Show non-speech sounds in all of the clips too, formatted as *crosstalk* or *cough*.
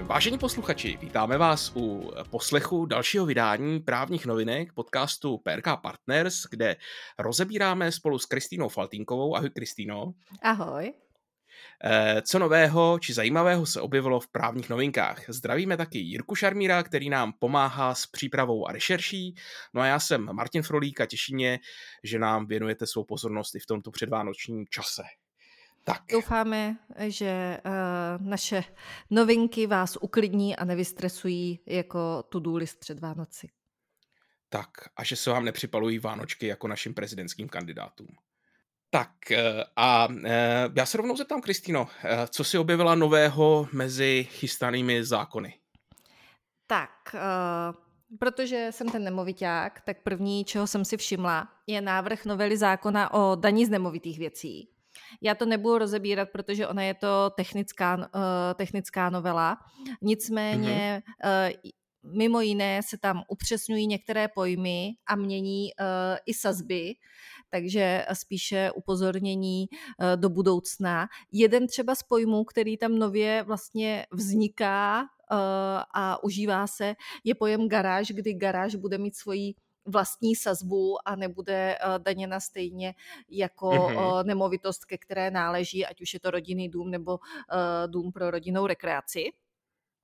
Vážení posluchači, vítáme vás u poslechu dalšího vydání právních novinek podcastu PRK Partners, kde rozebíráme spolu s Kristýnou Faltínkovou. Ahoj Kristýno. Ahoj. Eh, co nového či zajímavého se objevilo v právních novinkách? Zdravíme taky Jirku Šarmíra, který nám pomáhá s přípravou a rešerší. No a já jsem Martin Frolík a těší mě, že nám věnujete svou pozornost i v tomto předvánočním čase. Tak. Doufáme, že uh, naše novinky vás uklidní a nevystresují jako to-do list před Vánoci. Tak a že se vám nepřipalují Vánočky jako našim prezidentským kandidátům. Tak eh, a eh, já se rovnou zeptám, Kristýno, co si objevila nového mezi chystanými zákony? Tak, protože jsem ten nemoviták, tak první, čeho jsem si všimla, je návrh novely zákona o daní z nemovitých věcí. Já to nebudu rozebírat, protože ona je to technická, uh, technická novela. Nicméně mm-hmm. uh, mimo jiné se tam upřesňují některé pojmy a mění uh, i sazby, takže spíše upozornění uh, do budoucna. Jeden třeba z pojmů, který tam nově vlastně vzniká uh, a užívá se, je pojem garáž, kdy garáž bude mít svoji vlastní sazbu a nebude uh, daněna stejně jako mm-hmm. nemovitost, ke které náleží, ať už je to rodinný dům nebo uh, dům pro rodinnou rekreaci.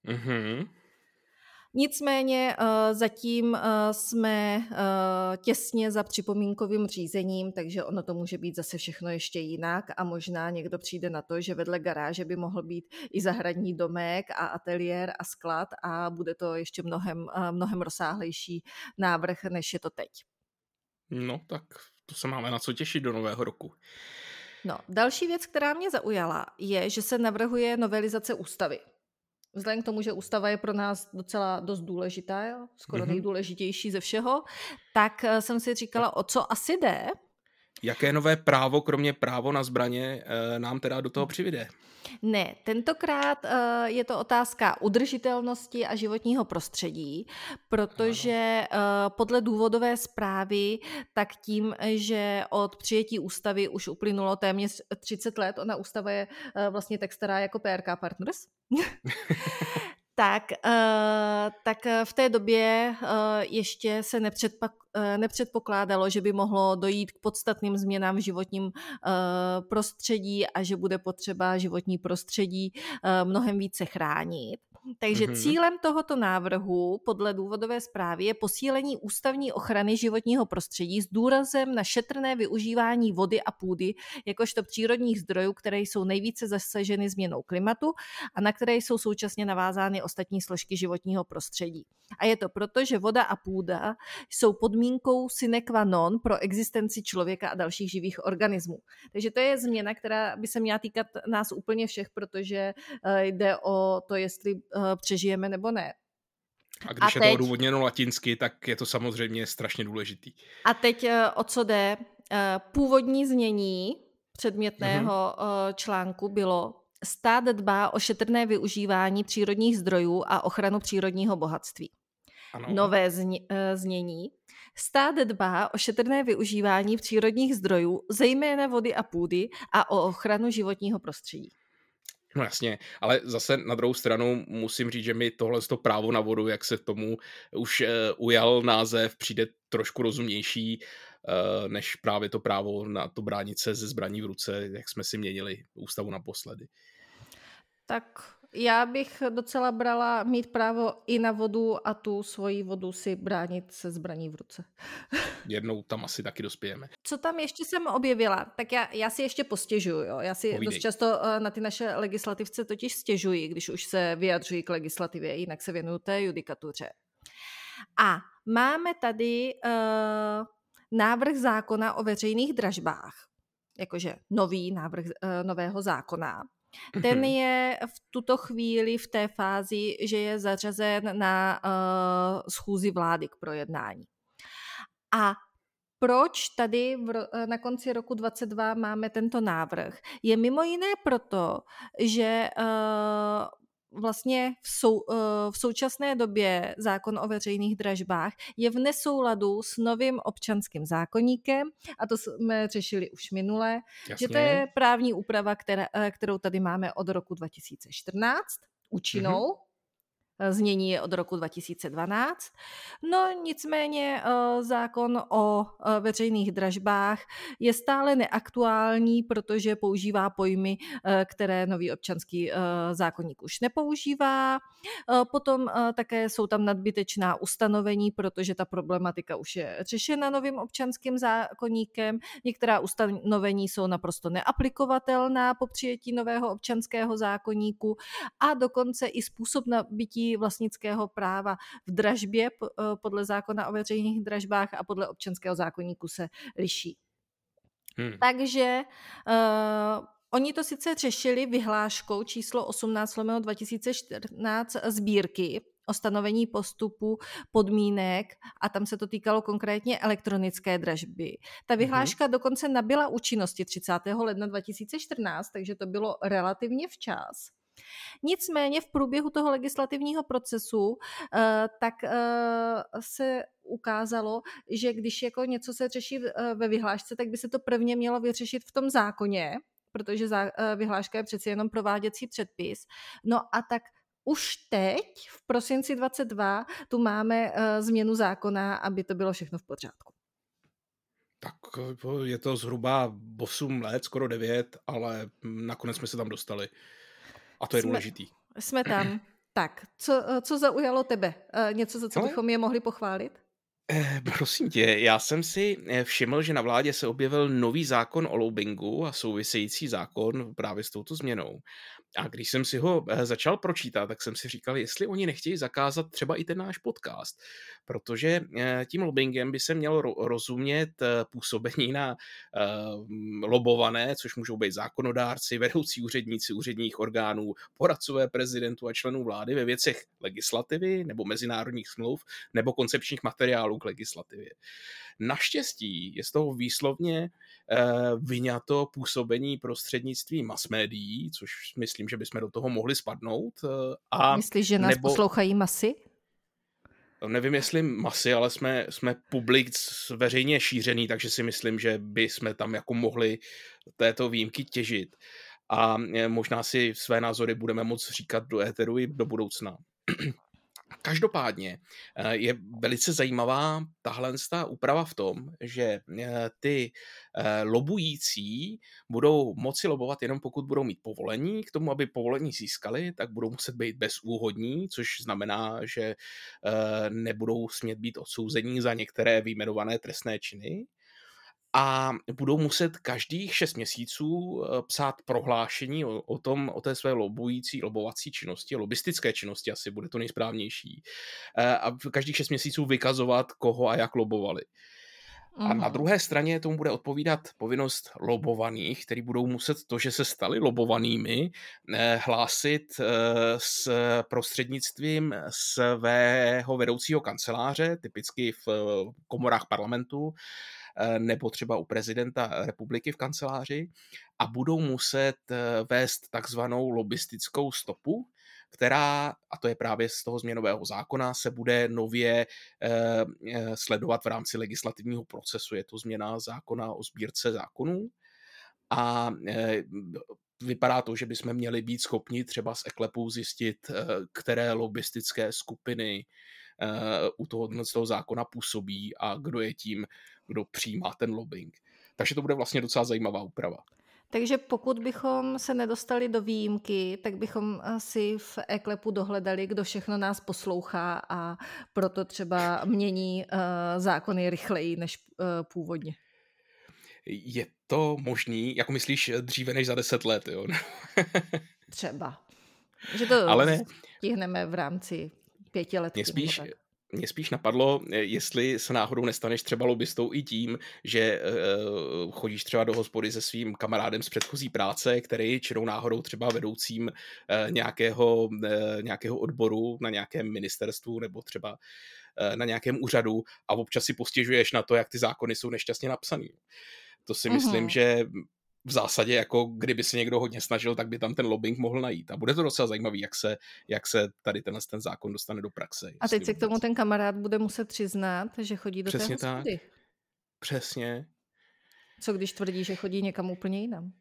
Mm-hmm. Nicméně uh, zatím uh, jsme uh, těsně za připomínkovým řízením, takže ono to může být zase všechno ještě jinak a možná někdo přijde na to, že vedle garáže by mohl být i zahradní domek a ateliér a sklad a bude to ještě mnohem, mnohem rozsáhlejší návrh, než je to teď. No tak to se máme na co těšit do nového roku. No, další věc, která mě zaujala, je, že se navrhuje novelizace ústavy vzhledem k tomu, že ústava je pro nás docela dost důležitá, jo? skoro mm-hmm. nejdůležitější ze všeho, tak eh, jsem si říkala, o co asi jde. Jaké nové právo, kromě právo na zbraně, eh, nám teda do toho přivíde? Ne, tentokrát uh, je to otázka udržitelnosti a životního prostředí, protože uh, podle důvodové zprávy, tak tím, že od přijetí ústavy už uplynulo téměř 30 let, ona ústava je vlastně tak stará jako PRK Partners, *laughs* *laughs* tak, uh, tak v té době uh, ještě se nepředpak, nepředpokládalo, že by mohlo dojít k podstatným změnám v životním prostředí a že bude potřeba životní prostředí mnohem více chránit. Takže mm-hmm. cílem tohoto návrhu podle důvodové zprávy je posílení ústavní ochrany životního prostředí s důrazem na šetrné využívání vody a půdy jakožto přírodních zdrojů, které jsou nejvíce zasaženy změnou klimatu a na které jsou současně navázány ostatní složky životního prostředí. A je to proto, že voda a půda jsou podmínkou sine qua non pro existenci člověka a dalších živých organismů. Takže to je změna, která by se měla týkat nás úplně všech, protože eh, jde o to, jestli přežijeme nebo ne. A když a je teď, to odůvodněno latinsky, tak je to samozřejmě strašně důležitý. A teď eh, o co jde? Eh, původní znění předmětného mm-hmm. článku bylo Stát dbá o šetrné využívání přírodních zdrojů a ochranu přírodního bohatství. Ano. Nové znění. Stát dbá o šetrné využívání přírodních zdrojů, zejména vody a půdy a o ochranu životního prostředí. No jasně, ale zase na druhou stranu musím říct, že mi tohle to právo na vodu, jak se tomu už uh, ujal název, přijde trošku rozumnější, uh, než právě to právo na to bránit se ze zbraní v ruce, jak jsme si měnili ústavu naposledy. Tak já bych docela brala mít právo i na vodu a tu svoji vodu si bránit se zbraní v ruce. *laughs* Jednou tam asi taky dospějeme. Co tam ještě jsem objevila? Tak já, já si ještě postěžuju. Jo? Já si Povídej. dost často eh, na ty naše legislativce totiž stěžuji, když už se vyjadřují k legislativě, jinak se věnuju té judikatuře. A máme tady uh, návrh zákona o veřejných dražbách, jakože nový návrh uh, nového zákona. Ten mhm. je v tuto chvíli v té fázi, že je zařazen na uh, schůzi vlády k projednání. A proč tady v, na konci roku 22 máme tento návrh? Je mimo jiné proto, že uh, vlastně v, sou, eh, v současné době zákon o veřejných dražbách je v nesouladu s novým občanským zákonníkem a to jsme řešili už minule, Jasně. že to je právní úprava, která, eh, kterou tady máme od roku 2014 účinnou. Mm-hmm. Eh, znění je od roku 2012. No nicméně eh, zákon o eh, veřejných dražbách je stále neaktuální, protože používá pojmy, které nový občanský zákonník už nepoužívá. Potom také jsou tam nadbytečná ustanovení, protože ta problematika už je řešena novým občanským zákonníkem. Některá ustanovení jsou naprosto neaplikovatelná po přijetí nového občanského zákonníku a dokonce i způsob nabití vlastnického práva v dražbě eh, podle zákona o veřejných dražbách a podle občanského zákonníku se liší. Hmm. Takže uh, Oni to sice řešili vyhláškou číslo 18 2014 sbírky o stanovení postupu, podmínek a tam se to týkalo konkrétně elektronické dražby. Ta mhm. vyhláška mm-hmm. dokonce nabyla účinnosti 30. ledna 2014, takže to bylo relativně včas. Nicméně v průběhu toho legislativního procesu eh, tak eh, se ukázalo, že když jako něco se řeší eh, ve vyhlášce, tak by se to prvně mělo vyřešit v tom zákoně, protože vyhláška je přeci jenom prováděcí předpis. No a tak už teď, v prosinci 22, tu máme změnu zákona, aby to bylo všechno v pořádku. Tak je to zhruba 8 let, skoro 9, ale nakonec jsme se tam dostali. A to je jsme, důležitý. Jsme tam. *clears throat* Tak, co, co zaujalo tebe? Eh, něco, za co bychom je mohli pochválit? Eh, prosím tě, já jsem si eh, všiml, že na vládě se objevil nový zákon o lobbingu a související zákon právě s touto změnou. A když jsem si ho eh, začal pročítat, tak jsem si říkal, jestli oni nechtějí zakázat třeba i ten náš podcast, protože eh, tím lobbyingem by se mělo rozumět eh, působení na lobované, což můžou být zákonodárci, vedoucí úředníci úředních orgánů, poradcové prezidentu a členů vlády ve věcech legislativy nebo mezinárodních smluv nebo koncepčních materiálů k legislativě. Naštěstí je z toho výslovně vyňato působení prostřednictvím mass médií, což myslím, že bychom do toho mohli spadnout. A Myslíš, že nás nebo... poslouchají masy? Nevím, jestli masy, ale jsme, jsme publik veřejně šířený, takže si myslím, že by jsme tam jako mohli této výjimky těžit. A e, možná si své názory budeme moct říkat do éteru i do budoucna. Každopádně eh, je velice zajímavá tahle úprava v tom, že eh, ty eh, lobující budou moci lobovat jenom pokud budou mít povolení. K tomu, aby povolení získali, tak budou muset být bezúhodní, což znamená, že nebudou smět být odsouzení za některé vyjmenované trestné činy a budou muset každých šest měsíců eh, psát prohlášení o, o tom, o té své lobující, lobovací činnosti, lobistické činnosti asi bude to nejsprávnější. Eh, a každých šest měsíců vykazovat, koho a jak lobovali. A na druhé straně tomu bude odpovídat povinnost lobovaných, který budou muset to, že se stali lobovanými, eh, hlásit s prostřednictvím svého vedoucího kanceláře, typicky v komorách parlamentu, nebo třeba u prezidenta republiky v kanceláři a budou muset eh, vést takzvanou lobistickou stopu, která, a to je právě z toho změnového zákona, se bude nově eh, sledovat v rámci legislativního procesu. Je to změna zákona o sbírce zákonů. A vypadá to, že bychom měli být schopni třeba z eklepů zjistit, které lobistické skupiny u toho, toho zákona působí a kdo je tím kdo přijímá ten lobbying. Takže to bude vlastně docela zajímavá úprava. Takže pokud bychom se nedostali do výjimky, tak bychom si v eklepu dohledali, kdo všechno nás poslouchá a proto třeba mění zákony rychleji než původně. Je to možný, jako myslíš, dříve než za deset let, jo? *laughs* třeba. Že to Ale ne. stihneme v rámci pěti let. Mě spíš, mě spíš napadlo, eh, jestli se náhodou nestaneš třeba lobbystou i tím, že uh, chodíš třeba do hospody se svým kamarádem z předchozí práce, který čirou náhodou třeba vedoucím uh, nějakého, uh, nějakého odboru na nějakém ministerstvu nebo třeba uh, na nějakém úřadu a občas si postěžuješ na to, jak ty zákony jsou nešťastně napsaný. To si myslím, mm-hmm. že v zásadě jako kdyby se někdo hodně snažil, tak by tam ten lobbying mohl najít. A bude to docela zajímavý, jak se, jak se tady tenhle ten zákon dostane do praxe. A teď se k tomu ten kamarád bude muset přiznat, že chodí do Přesně té hospody. Tak. Přesně. Co když tvrdí, že chodí někam úplně jinam?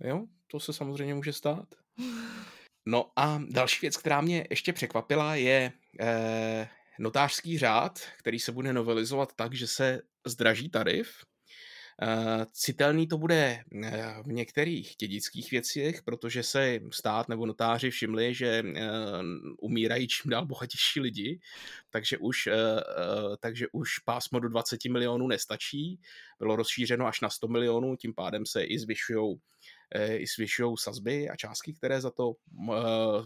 Jo, to se samozřejmě může stát. *laughs* No a další věc, která mě ještě překvapila, je eh, notářský řád, který se bude novelizovat tak, že se zdraží tarif. Eh, citelný to bude eh, v některých dědických věcech, protože se stát nebo notáři všimli, že eh, umírají čím dál bohatější lidi, takže už, takže už pásmo do 20 milionů nestačí. Bylo rozšířeno až na 100 milionů, tím pádem se i zvyšují i zvyšují sazby a částky, které za to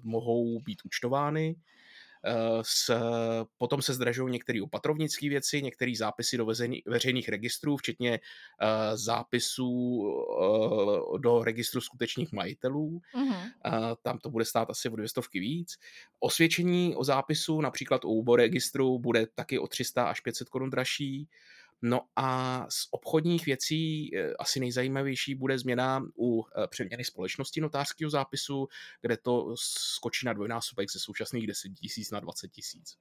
mohou být účtovány. Eh, s, potom se zdražují některé opatrovnické věci, některé zápisy do veřejný, veřejných registrů, včetně uh, zápisů uh, do registru skutečných majitelů. Uh-huh. Uh, tam to bude stát asi o dvě stovky víc. Osvědčení o zápisu, například u registru, bude taky o 300 až 500 korun dražší. No a z obchodních věcí eh, asi nejzajímavější bude změna u eh, přeměny společnosti notářského zápisu, kde to skočí na dvojnásobek ze současných 10 tisíc na 20 tisíc.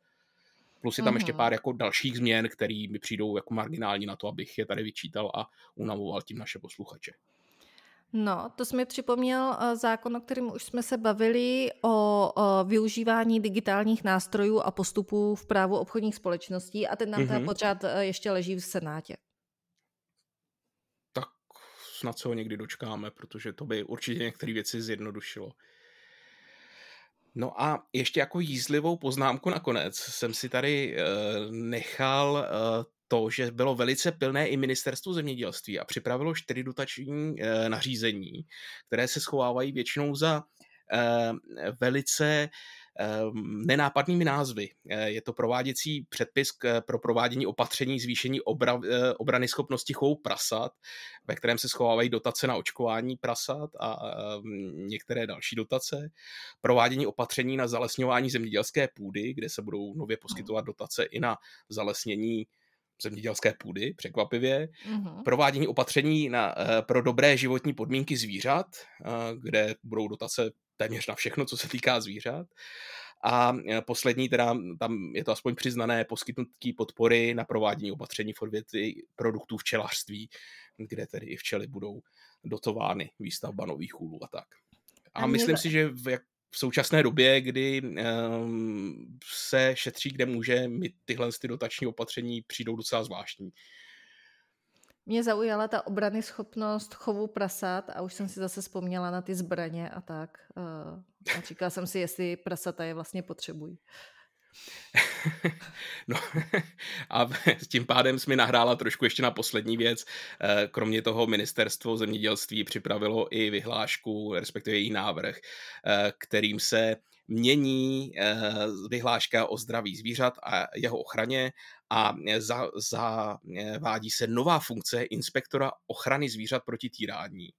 Plus je tam mm-hmm. ještě pár jako dalších změn, které mi přijdou jako marginální na to, abych je tady vyčítal a unavoval tím naše posluchače. No, to jsme připomněl uh, zákon, o kterém už jsme se bavili, o, využívání digitálních nástrojů a postupů v právu obchodních společností a ten nám mm-hmm. pořád uh, ještě leží v Senátě. Tak snad se ho někdy dočkáme, protože to by určitě některé věci zjednodušilo. No a ještě jako jízlivou poznámku nakonec jsem si tady uh, nechal to, že bylo velice pilné i ministerstvo zemědělství a připravilo čtyři dotační e, nařízení, které se schovávají většinou za e, velice nenápadnými názvy. Eh, je to prováděcí předpis pro provádění opatření zvýšení obra, obrany schopnosti chovu prasat, ve kterém se schovávají dotace na očkování prasat a některé další dotace. Provádění opatření na zalesňování zemědělské půdy, kde se budou nově poskytovat dotace i na zalesnění zemědělské půdy, překvapivě, mm-hmm. provádění opatření na, eh, pro dobré životní podmínky zvířat, eh, kde budou dotace téměř na všechno, co se týká zvířat. A eh, poslední, teda tam je to aspoň přiznané, poskytnutí podpory na provádění opatření v odvětví produktů včelařství, kde tedy i včely budou dotovány, výstavba nových úlů a tak. A, a myslím si, že v, jak v současné době, kdy um, se šetří, kde může, mi tyhle ty dotační opatření přijdou docela zvláštní. Mě zaujala ta obrany schopnost chovu prasat a už jsem si zase vzpomněla na ty zbraně a tak. Uh, a říkala jsem si, jestli prasata je vlastně potřebují. *laughs* no a *laughs* tím pádem jsme nahrála trošku ještě na poslední věc. Eh, kromě toho ministerstvo zemědělství připravilo i vyhlášku, respektive její návrh, eh, kterým se mění eh, vyhláška o zdraví zvířat a jeho ochraně a zavádí se nová funkce inspektora ochrany zvířat proti týrání.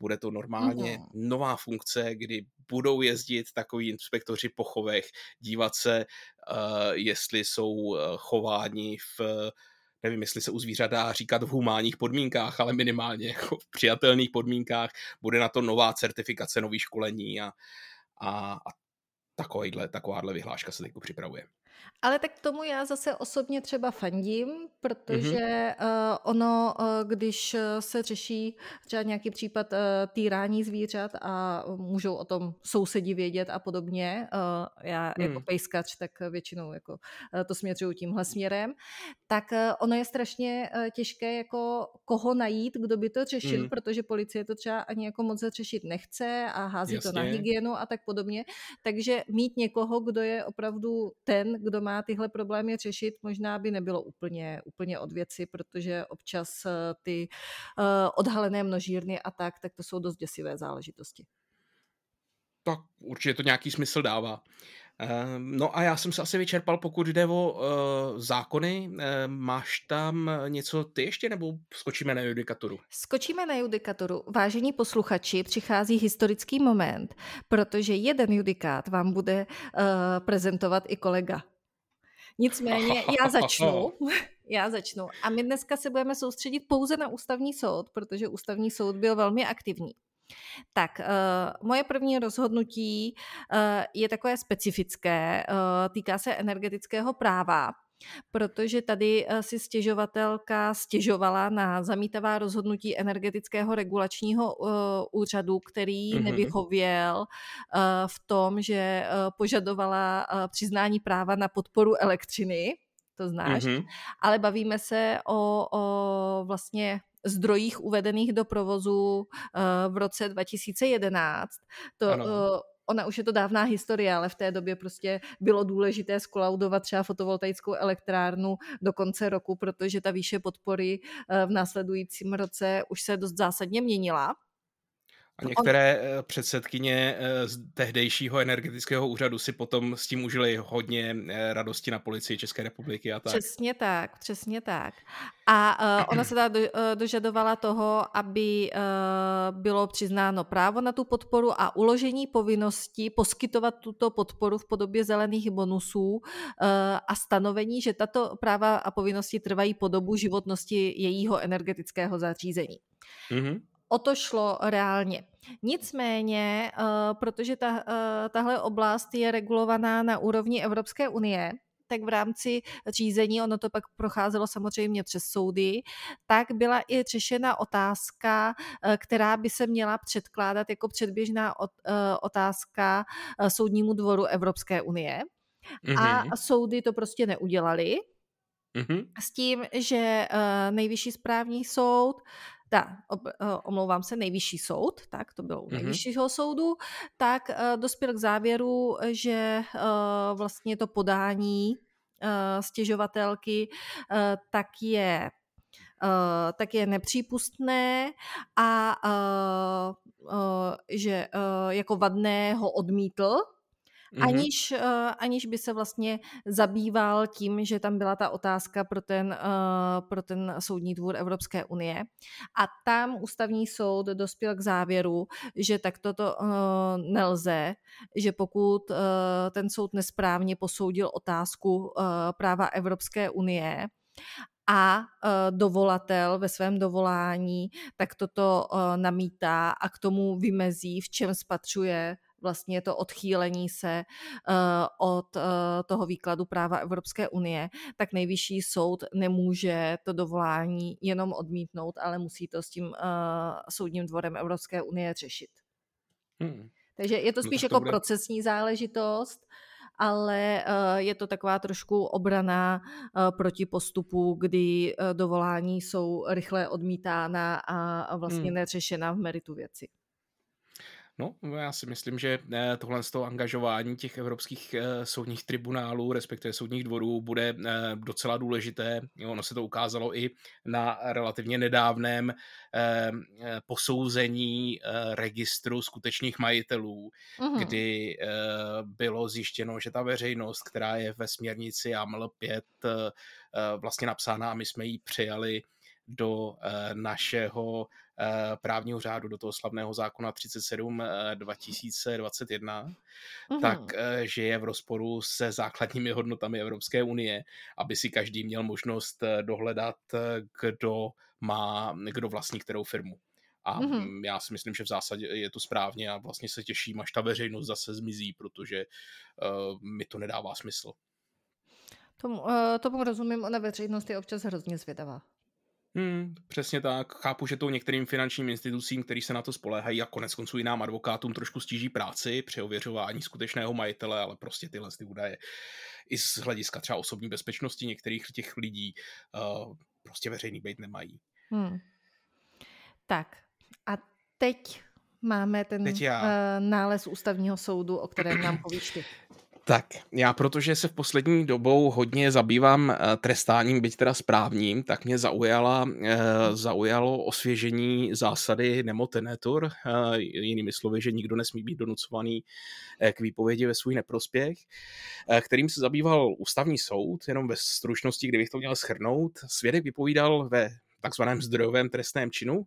Bude to normálně mm-hmm. nová funkce, kdy budou jezdit takový inspektoři po chovech, dívat se, uh, jestli jsou uh, chováni v nevím, jestli se u zvířat dá říkat v humánních podmínkách, ale minimálně jako v přijatelných podmínkách. Bude na to nová certifikace, nový školení a, a, a takovýhle, takováhle vyhláška se teď připravuje. Ale tak tomu já zase osobně třeba fandím, protože mm-hmm. uh, ono, uh, když se řeší třeba nějaký případ uh, týrání zvířat a můžou o tom sousedi vědět a podobně, uh, já mm. jako pejskač, tak většinou jako uh, to směřuju tímhle směrem, tak uh, ono je strašně uh, těžké jako koho najít, kdo by to řešil, mm. protože policie to třeba ani jako moc řešit nechce a hází Jasně. to na hygienu a tak podobně. Takže mít někoho, kdo je opravdu ten, kdo má tyhle problémy řešit, možná by nebylo úplně, úplně od věci, protože občas eh, ty uh, odhalené množírny a tak, tak to jsou dost děsivé záležitosti. Tak určitě to nějaký smysl dává. Ehm, no a já jsem se asi vyčerpal, pokud jde o uh, zákony. Uh, máš tam něco ty ještě, nebo skočíme na judikaturu? Skočíme na judikaturu. Vážení posluchači, přichází historický moment, protože jeden judikát vám bude uh, prezentovat i kolega. Nicméně *laughs* já začnu. *laughs* Já začnu. A my dneska se budeme soustředit pouze na ústavní soud, protože ústavní soud byl velmi aktivní. Tak, uh, moje první rozhodnutí uh, je takové specifické, uh, týká se energetického práva. Protože tady eh, si stěžovatelka stěžovala na zamítavá rozhodnutí energetického regulačního uh, úřadu, který mm-hmm. nevyhověl uh, v tom, že požadovala přiznání práva na podporu elektřiny, to znáš, mm-hmm. ale bavíme se o, o vlastně zdrojích uvedených do provozu v roce 2011. To, ona už je to dávná historie, ale v té době prostě bylo důležité skolaudovat třeba fotovoltaickou elektrárnu do konce roku, protože ta výše podpory uh, v následujícím roce už se dost zásadně měnila. A některé On... Eh, předsedkyně eh, z tehdejšího energetického úřadu si potom s tím užili hodně eh, radosti na policii České republiky a tak. Přesně tak, přesně tak. A uh, ona se do, uh, dožadovala toho, aby uh, bylo přiznáno právo na tu podporu a uložení povinnosti poskytovat tuto podporu v podobě zelených bonusů uh, a stanovení, že tato práva a povinnosti trvají po dobu životnosti jejího energetického zařízení. Mm-hmm o to šlo reálně. Nicméně, uh, protože ta, uh, tahle oblast je regulovaná na úrovni Evropské unie, tak v rámci řízení, ono to pak procházelo samozřejmě přes soudy, tak byla i řešena otázka, uh, která by se měla předkládat jako předběžná otázka soudnímu dvoru Evropské unie. Mm-hmm. A mhm. soudy to prostě neudělali. Mm-hmm. S tím, že nejvyšší správní soud ta, omlouvám se, nejvyšší soud, tak to bylo u mm-hmm. nejvyššího soudu, tak uh, dospěl k závěru, že uh, vlastně to podání uh, stěžovatelky uh, tak je Uh, tak je nepřípustné a uh, uh, že jako vadné ho odmítl mm-hmm. aniž, uh, aniž by se vlastně zabýval tím, že tam byla ta otázka pro ten, uh, pro ten soudní dvůr Evropské unie. A tam ústavní soud dospěl k závěru, že tak toto uh, nelze, že pokud uh, ten soud nesprávně posoudil otázku uh, práva Evropské unie, a dovolatel ve svém dovolání tak toto namítá a k tomu vymezí, v čem spatřuje vlastně to odchýlení se uh, od uh, toho výkladu práva Evropské unie, tak nejvyšší soud nemůže to dovolání jenom odmítnout, ale musí to s tím uh, soudním dvorem Evropské unie řešit. Hmm. Takže je to no, spíš no, to jako bude... procesní záležitost, ale je to taková trošku obrana proti postupu, kdy dovolání jsou rychle odmítána a, a vlastně hmm. neřešena v meritu věci. No, já si myslím, že eh, tohle z toho angažování těch evropských eh, soudních tribunálů, respektive soudních dvorů, bude eh, docela důležité. Ono se to ukázalo i na relativně nedávném posouzení registru skutečných majitelů, mm-hmm. kdy bylo zjištěno, že ta veřejnost, která je ve směrnici AML 5 vlastně napsána a my jsme ji přijali do našeho Eh, právního řádu, do toho slavného zákona 37 2021, mm-hmm. tak eh, že je v rozporu se základními hodnotami Evropské unie, aby si každý měl možnost eh, dohledat, kdo má, kdo vlastní kterou firmu. A mm-hmm. já si myslím, že v zásadě je to správně a vlastně se těším, až ta veřejnost zase zmizí, protože uh, mi to nedává smysl. Tomu, uh, tomu rozumím, ona veřejnost je občas hrozně zvědavá. Hmm, přesně tak. Chápu, že to některým finančním institucím, který se na to spoléhají a konec konců i nám advokátům trošku stíží práci při ověřování skutečného majitele, ale prostě tyhle ty údaje i z hlediska třeba osobní bezpečnosti některých těch lidí uh, prostě veřejný být nemají. Hmm. Tak a teď máme ten teď já. Uh, nález ústavního soudu, o kterém nám povíš ty. *clears throat* Tak, já protože se v poslední dobou hodně zabývám eh, trestáním, byť teda správním, tak mě zaujala, eh, zaujalo osvěžení zásady nemotenetur, eh, jinými slovy, že nikdo nesmí být donucovaný k výpovědi ve svůj neprospěch, kterým se zabýval ústavní soud, jenom ve stručnosti, kdybych to měl schrnout. Svědek vypovídal ve takzvaném zdrojovém trestném činu,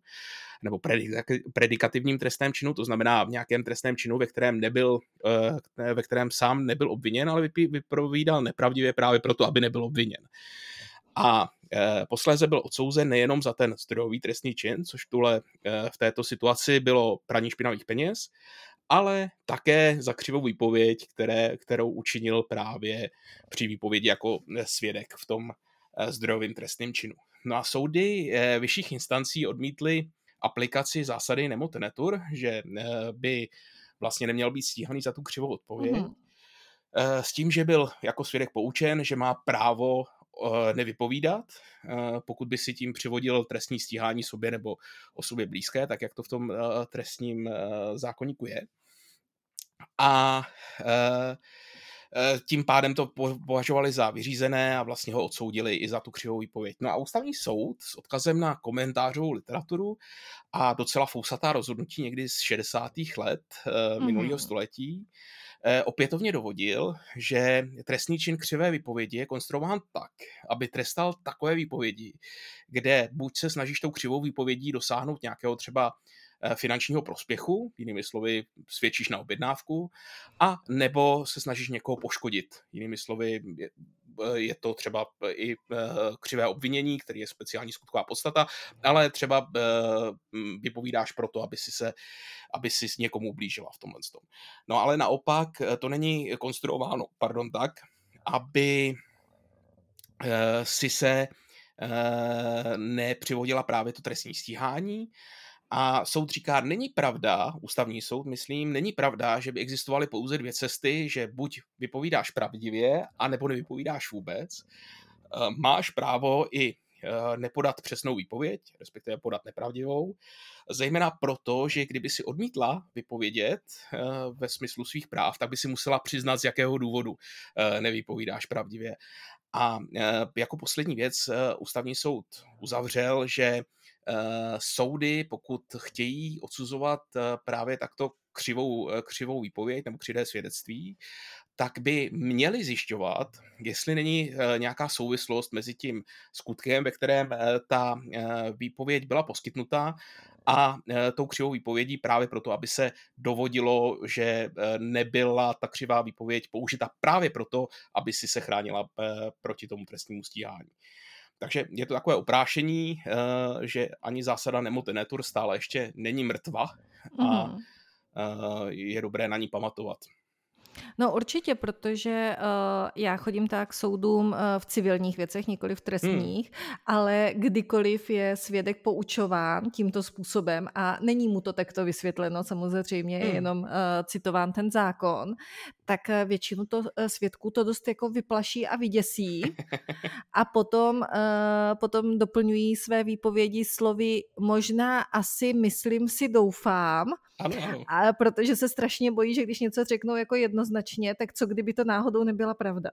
nebo predikativním trestném činu, to znamená v nějakém trestném činu, ve kterém nebyl, eh, ve kterém sám nebyl obviněn, ale vypovídal nepravdivě právě proto, aby nebyl obviněn. A eh, posléze byl odsouzen nejenom za ten zdrojový trestný čin, což tule eh, v této situaci bylo praní špinavých peněz, ale také za křivou výpověď, které, kterou učinil právě při výpovědi jako svědek v tom zdrojovém trestném činu. No a soudy vyšších instancí odmítly aplikaci zásady nemotenetur, že by vlastně neměl být stíhaný za tu křivou odpověď. Mm-hmm. S tím, že byl jako svědek poučen, že má právo eh, nevypovídat, eh, pokud by si tím přivodil trestní stíhání sobě nebo osobě blízké, tak jak to v tom trestním zákonníku je. A tím pádem to považovali za vyřízené a vlastně ho odsoudili i za tu křivou výpověď. No a ústavní soud s odkazem na komentářovou literaturu a docela fousatá rozhodnutí někdy z 60. let mm-hmm. minulého století eh, opětovně dovodil, že trestný čin křivé výpovědi je konstruován tak, aby trestal takové výpovědi, kde buď se snažíš tou křivou výpovědí dosáhnout nějakého třeba Eh, finančního prospěchu, jinými slovy svědčíš na objednávku, a nebo se snažíš někoho poškodit. Jinými slovy je, eh, je to třeba i eh, křivé obvinění, který je speciální skutková podstata, ale třeba vypovídáš proto, aby si se aby si s někomu ublížila v tomhle tom. No ale naopak to není konstruováno, pardon, tak, aby si se nepřivodila právě to trestní stíhání, a soud říká, není pravda, ústavní soud, myslím, není pravda, že by existovaly pouze dvě cesty, že buď vypovídáš pravdivě, anebo nevypovídáš vůbec. Eh, máš právo i eh, nepodat přesnou výpověď, respektive podat nepravdivou, zejména proto, že kdyby si odmítla vypovědět eh, ve smyslu svých práv, tak by si musela přiznat, z jakého důvodu nevypovídáš pravdivě. A jako poslední věc ústavní soud uzavřel, že soudy, pokud chtějí odsuzovat eh, právě takto křivou, eh, křivou výpověď nebo křivé svědectví, tak by měli zjišťovat, jestli není nějaká souvislost mezi tím skutkem, ve kterém ta výpověď byla poskytnuta, a tou křivou výpovědí právě proto, aby se dovodilo, že nebyla ta křivá výpověď použita právě proto, aby si se chránila proti tomu trestnímu stíhání. Takže je to takové oprášení, eh, že ani zásada nemotenetur stále ještě není mrtva a mm. je dobré na ní pamatovat. No určitě, protože uh, já chodím tak k soudům uh, v civilních věcech, nikoli v trestních, hmm. ale kdykoliv je svědek poučován tímto způsobem a není mu to takto vysvětleno, samozřejmě je hmm. jenom uh, citován ten zákon, tak většinu to svědků to dost jako vyplaší a vyděsí *laughs* a potom, uh, potom doplňují své výpovědi slovy možná asi myslím si doufám, ano, ano. A protože se strašně bojí, že když něco řeknou jako jednoznačně, tak co kdyby to náhodou nebyla pravda?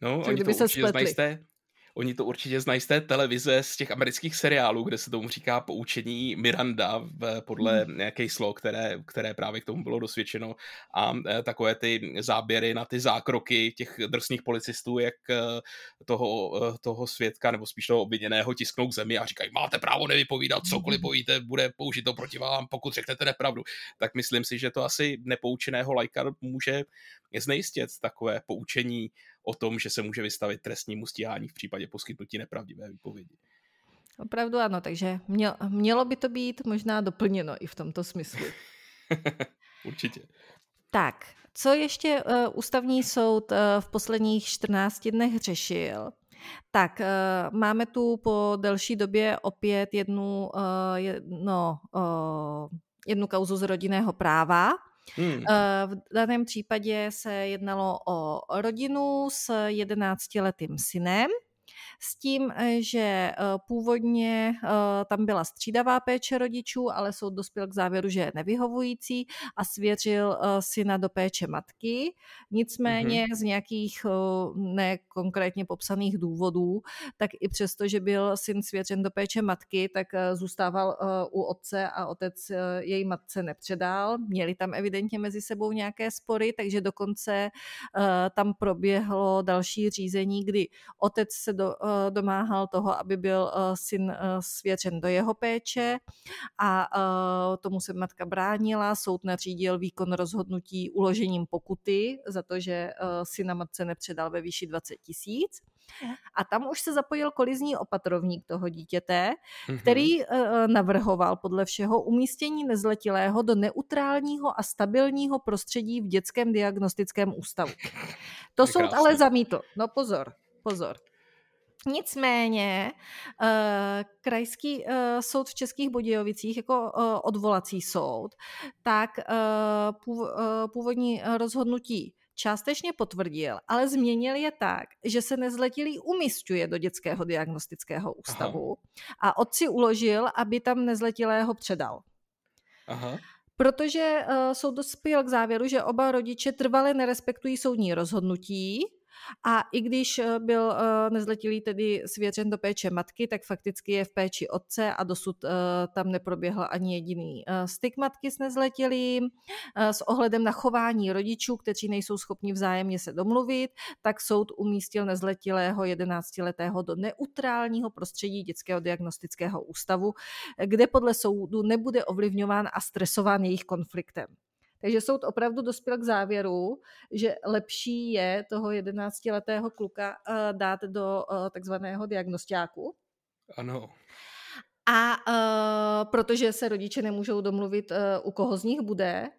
No, co oni kdyby to se určitě té, Oni to určitě znají z té televize, z těch amerických seriálů, kde se tomu říká poučení Miranda v, podle hmm. nějaké slo, které, které právě k tomu bylo dosvědčeno a e, takové ty záběry na ty zákroky těch drsných policistů, jak e, toho, e, toho svědka nebo spíš toho obviněného tisknou k zemi a říkají, máte právo nevypovídat, cokoliv hmm. povíte, bude použito proti vám, pokud řeknete nepravdu. Tak myslím si, že to asi nepoučeného lajka může znejistit takové poučení o tom, že se může vystavit trestnímu stíhání v případě poskytnutí nepravdivé výpovědi. Opravdu ano, takže mělo by to být možná doplněno i v tomto smyslu. *laughs* Určitě. Tak, co ještě uh, ústavní soud uh, v posledních 14 dnech řešil? Tak, uh, máme tu po delší době opět jednu, jedno, jednu kauzu z rodinného práva, Hmm. Eh, v daném případě se jednalo o rodinu s jedenáctiletým synem s tím, eh, že eh, původně eh, tam byla střídavá péče rodičů, ale soud dospěl k závěru, že je nevyhovující a svěřil syna do péče matky. Nicméně mm-hmm. z nějakých nekonkrétně popsaných důvodů, tak i přesto, že byl syn svěřen do péče matky, tak zůstával u otce a otec její matce nepředal. Měli tam evidentně mezi sebou nějaké spory, takže dokonce tam proběhlo další řízení, kdy otec se do, domáhal toho, aby byl eh, syn eh, svěřen do jeho péče a tomu se matka bránila. Soud nařídil výkon rozhodnutí uložením pokuty za to, že syna matce nepředal ve výši 20 tisíc. A tam už se zapojil kolizní opatrovník toho dítěte, který mm-hmm. navrhoval podle všeho umístění nezletilého do neutrálního a stabilního prostředí v dětském diagnostickém ústavu. To *laughs* soud ale zamítl. No pozor, pozor. Nicméně uh, krajský uh, soud v Českých Budějovicích jako uh, odvolací soud, tak původní rozhodnutí částečně potvrdil, ale změnil je tak, že se nezletilý umistuje do dětského diagnostického ústavu Aha. a otci uložil, aby tam nezletilého předal. Aha. Protože uh, soud dospěl k závěru, že oba rodiče trvale nerespektují soudní rozhodnutí a i když eh, byl eh, nezletilý tedy svěřen do péče matky, tak fakticky je v péči otce a dosud eh, tam neproběhl ani jediný styk matky s nezletilým. S ohledem na chování rodičů, kteří nejsou schopni vzájemně se domluvit, tak soud umístil nezletilého 11-letého do neutrálního prostředí dětského diagnostického ústavu, kde podle soudu nebude ovlivňován a stresován jejich konfliktem. Takže soud opravdu dospěl k závěru, že lepší je toho 11-letého kluka uh, dát do uh, takzvaného diagnostiáku. Ano. A uh, protože se rodiče nemůžou domluvit, uh, u koho z nich bude,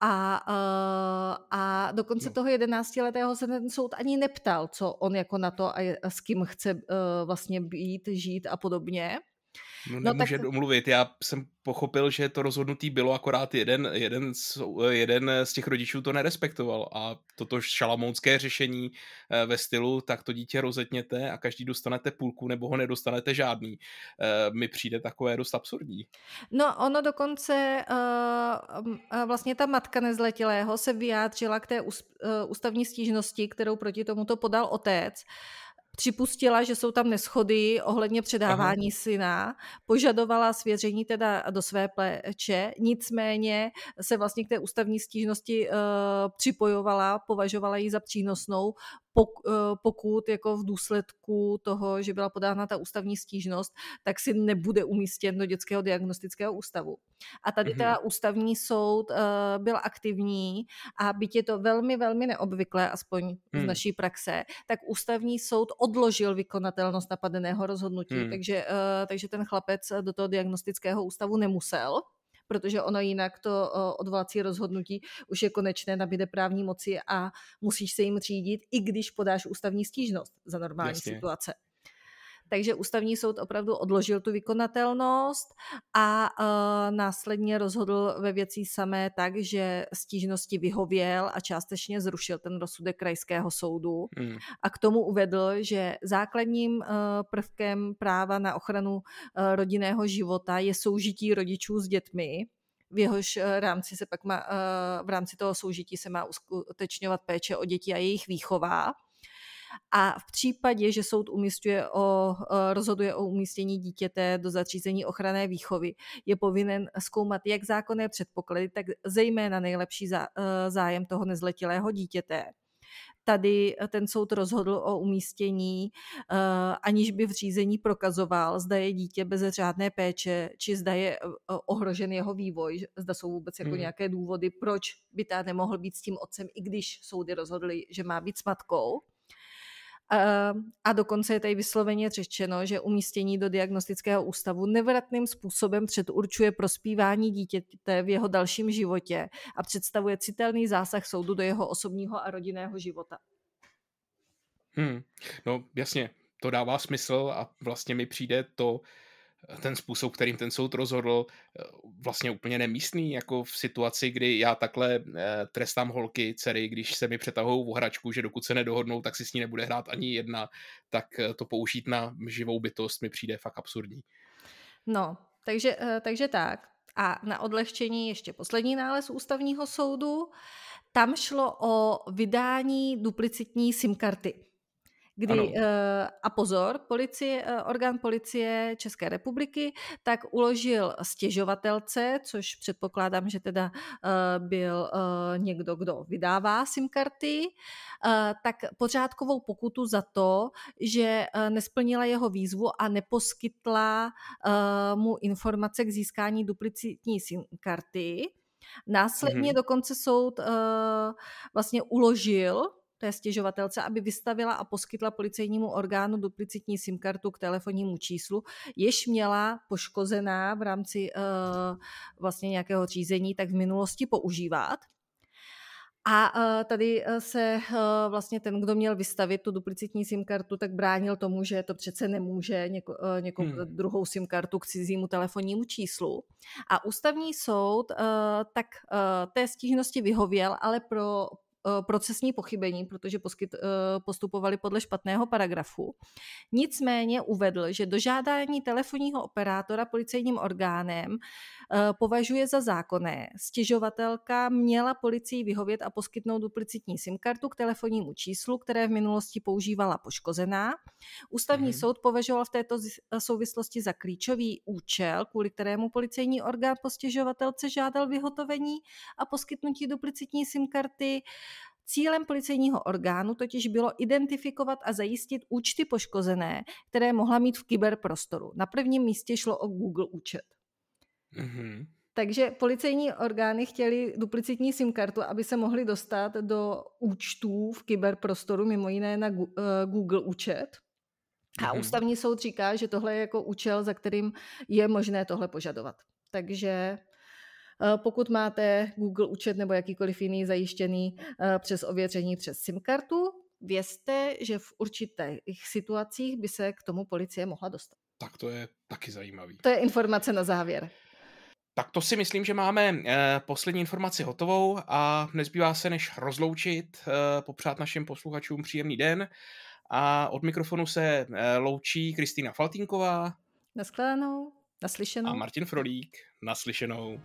a, uh, a dokonce no. toho 11-letého se ten soud ani neptal, co on jako na to a s kým chce uh, vlastně být, žít a podobně. No, no nemůže tak... domluvit. Já jsem pochopil, že to rozhodnutí bylo akorát jeden, jeden, z, jeden z těch rodičů to nerespektoval a toto šalamounské řešení eh, ve stylu tak to dítě rozetněte a každý dostanete půlku nebo ho nedostanete žádný, eh, mi přijde takové dost absurdní. No ono dokonce uh, vlastně ta matka nezletilého se vyjádřila k té ústavní stížnosti, kterou proti tomuto podal otec, připustila, že jsou tam neschody ohledně předávání Aha. syna, požadovala svěření teda do své péče, nicméně se vlastně k té ústavní stížnosti uh, připojovala, považovala ji za přínosnou, pokud jako v důsledku toho, že byla podána ta ústavní stížnost, tak si nebude umístěn do dětského diagnostického ústavu. A tady mm-hmm. teda ústavní soud uh, byl aktivní a byť je to velmi, velmi neobvyklé, aspoň mm. z hmm. naší praxe, tak ústavní soud odložil vykonatelnost napadeného rozhodnutí, mm. takže, uh, takže ten chlapec do toho diagnostického ústavu nemusel protože ono jinak to odvolací rozhodnutí už je konečné, nabíde právní moci a musíš se jim řídit, i když podáš ústavní stížnost za normální Jasně. situace. Takže ústavní soud opravdu odložil tu vykonatelnost a uh, následně rozhodl ve věci samé tak, že stížnosti vyhověl a částečně zrušil ten rozsudek krajského soudu. Hmm. A k tomu uvedl, že základním uh, prvkem práva na ochranu uh, rodinného života je soužití rodičů s dětmi, v jehož rámci se pak má, v rámci toho soužití se má uskutečňovat péče o děti a jejich výchova. A v případě, že soud umístuje o, rozhoduje o umístění dítěte do zařízení ochranné výchovy, je povinen zkoumat jak zákonné předpoklady, tak zejména nejlepší e, zájem toho nezletilého dítěte tady ten soud rozhodl o umístění, aniž by v řízení prokazoval, zda je dítě bez řádné péče, či zda je ohrožen jeho vývoj, zda jsou vůbec jako hmm. nějaké důvody, proč by ta nemohl být s tím otcem, i když soudy rozhodly, že má být s matkou. Ehm, a dokonce je tady vysloveně řečeno, že umístění do diagnostického ústavu nevratným způsobem předurčuje prospívání dítěte v jeho dalším životě a představuje citelný zásah soudu do jeho osobního a rodinného života. Hmm. No jasně, to dává smysl a vlastně mi přijde to, ten způsob, kterým ten soud rozhodl, eh, vlastně úplně nemístný, jako v situaci, kdy já takhle eh, trestám holky, dcery, když se mi přetahují v hračku, že dokud se nedohodnou, tak si s ní nebude hrát ani jedna, tak eh, to použít na živou bytost mi přijde fakt absurdní. No, takže, takže tak. A na odlehčení ještě poslední nález ústavního soudu. Tam šlo o vydání duplicitní SIM karty kdy, uh, a pozor, policie, uh, orgán policie České republiky tak uložil stěžovatelce, což předpokládám, že teda uh, byl někdo, kdo vydává SIM karty, tak pořádkovou pokutu za to, že nesplnila jeho výzvu a neposkytla mu informace k získání duplicitní SIM karty. Následně mm-hmm. dokonce soud uh, vlastně uložil té stěžovatelce, aby vystavila a poskytla policejnímu orgánu duplicitní SIM kartu k telefonnímu číslu, jež měla poškozená v rámci uh, vlastně nějakého řízení, tak v minulosti používat. A uh, tady uh, se vlastně ten, kdo měl vystavit tu duplicitní SIM kartu, tak bránil tomu, že to přece nemůže něko, uh, něko hmm. druhou SIM kartu k cizímu telefonnímu číslu. A ústavní soud tak té stížnosti vyhověl, ale pro Eh, procesní pochybení, protože poskyt, eh, postupovali podle špatného paragrafu. Nicméně uvedl, že dožádání telefonního operátora policejním orgánem eh, považuje za zákonné. Stěžovatelka měla policii vyhovět a poskytnout duplicitní SIM kartu k telefonnímu číslu, které v minulosti používala poškozená. Ústavní hmm. soud považoval v této souvislosti za klíčový účel, kvůli kterému policejní orgán po stěžovatelce žádal vyhotovení a poskytnutí duplicitní SIM karty Cílem policejního orgánu totiž bylo identifikovat a zajistit účty poškozené, které mohla mít v kyberprostoru. Na prvním místě šlo o Google účet. Mm-hmm. Takže policejní orgány chtěli duplicitní SIM kartu, aby se mohli dostat do účtů v kyberprostoru, mimo jiné na eh, Google účet. A mm-hmm. ústavní soud říká, že tohle je jako účel, za kterým je možné tohle požadovat. Takže pokud máte Google účet nebo jakýkoliv jiný zajištěný eh, přes ověření přes SIM kartu, vězte, že v určitých situacích by se k tomu policie mohla dostat. Tak to je taky zajímavý. To je informace na závěr. Tak to si myslím, že máme eh, poslední informaci hotovou a nezbývá se než rozloučit, eh, popřát našim posluchačům příjemný den a od mikrofonu se eh, loučí Kristýna Faltínková. Naschledanou, naslyšenou. A Martin Frolík, naslyšenou.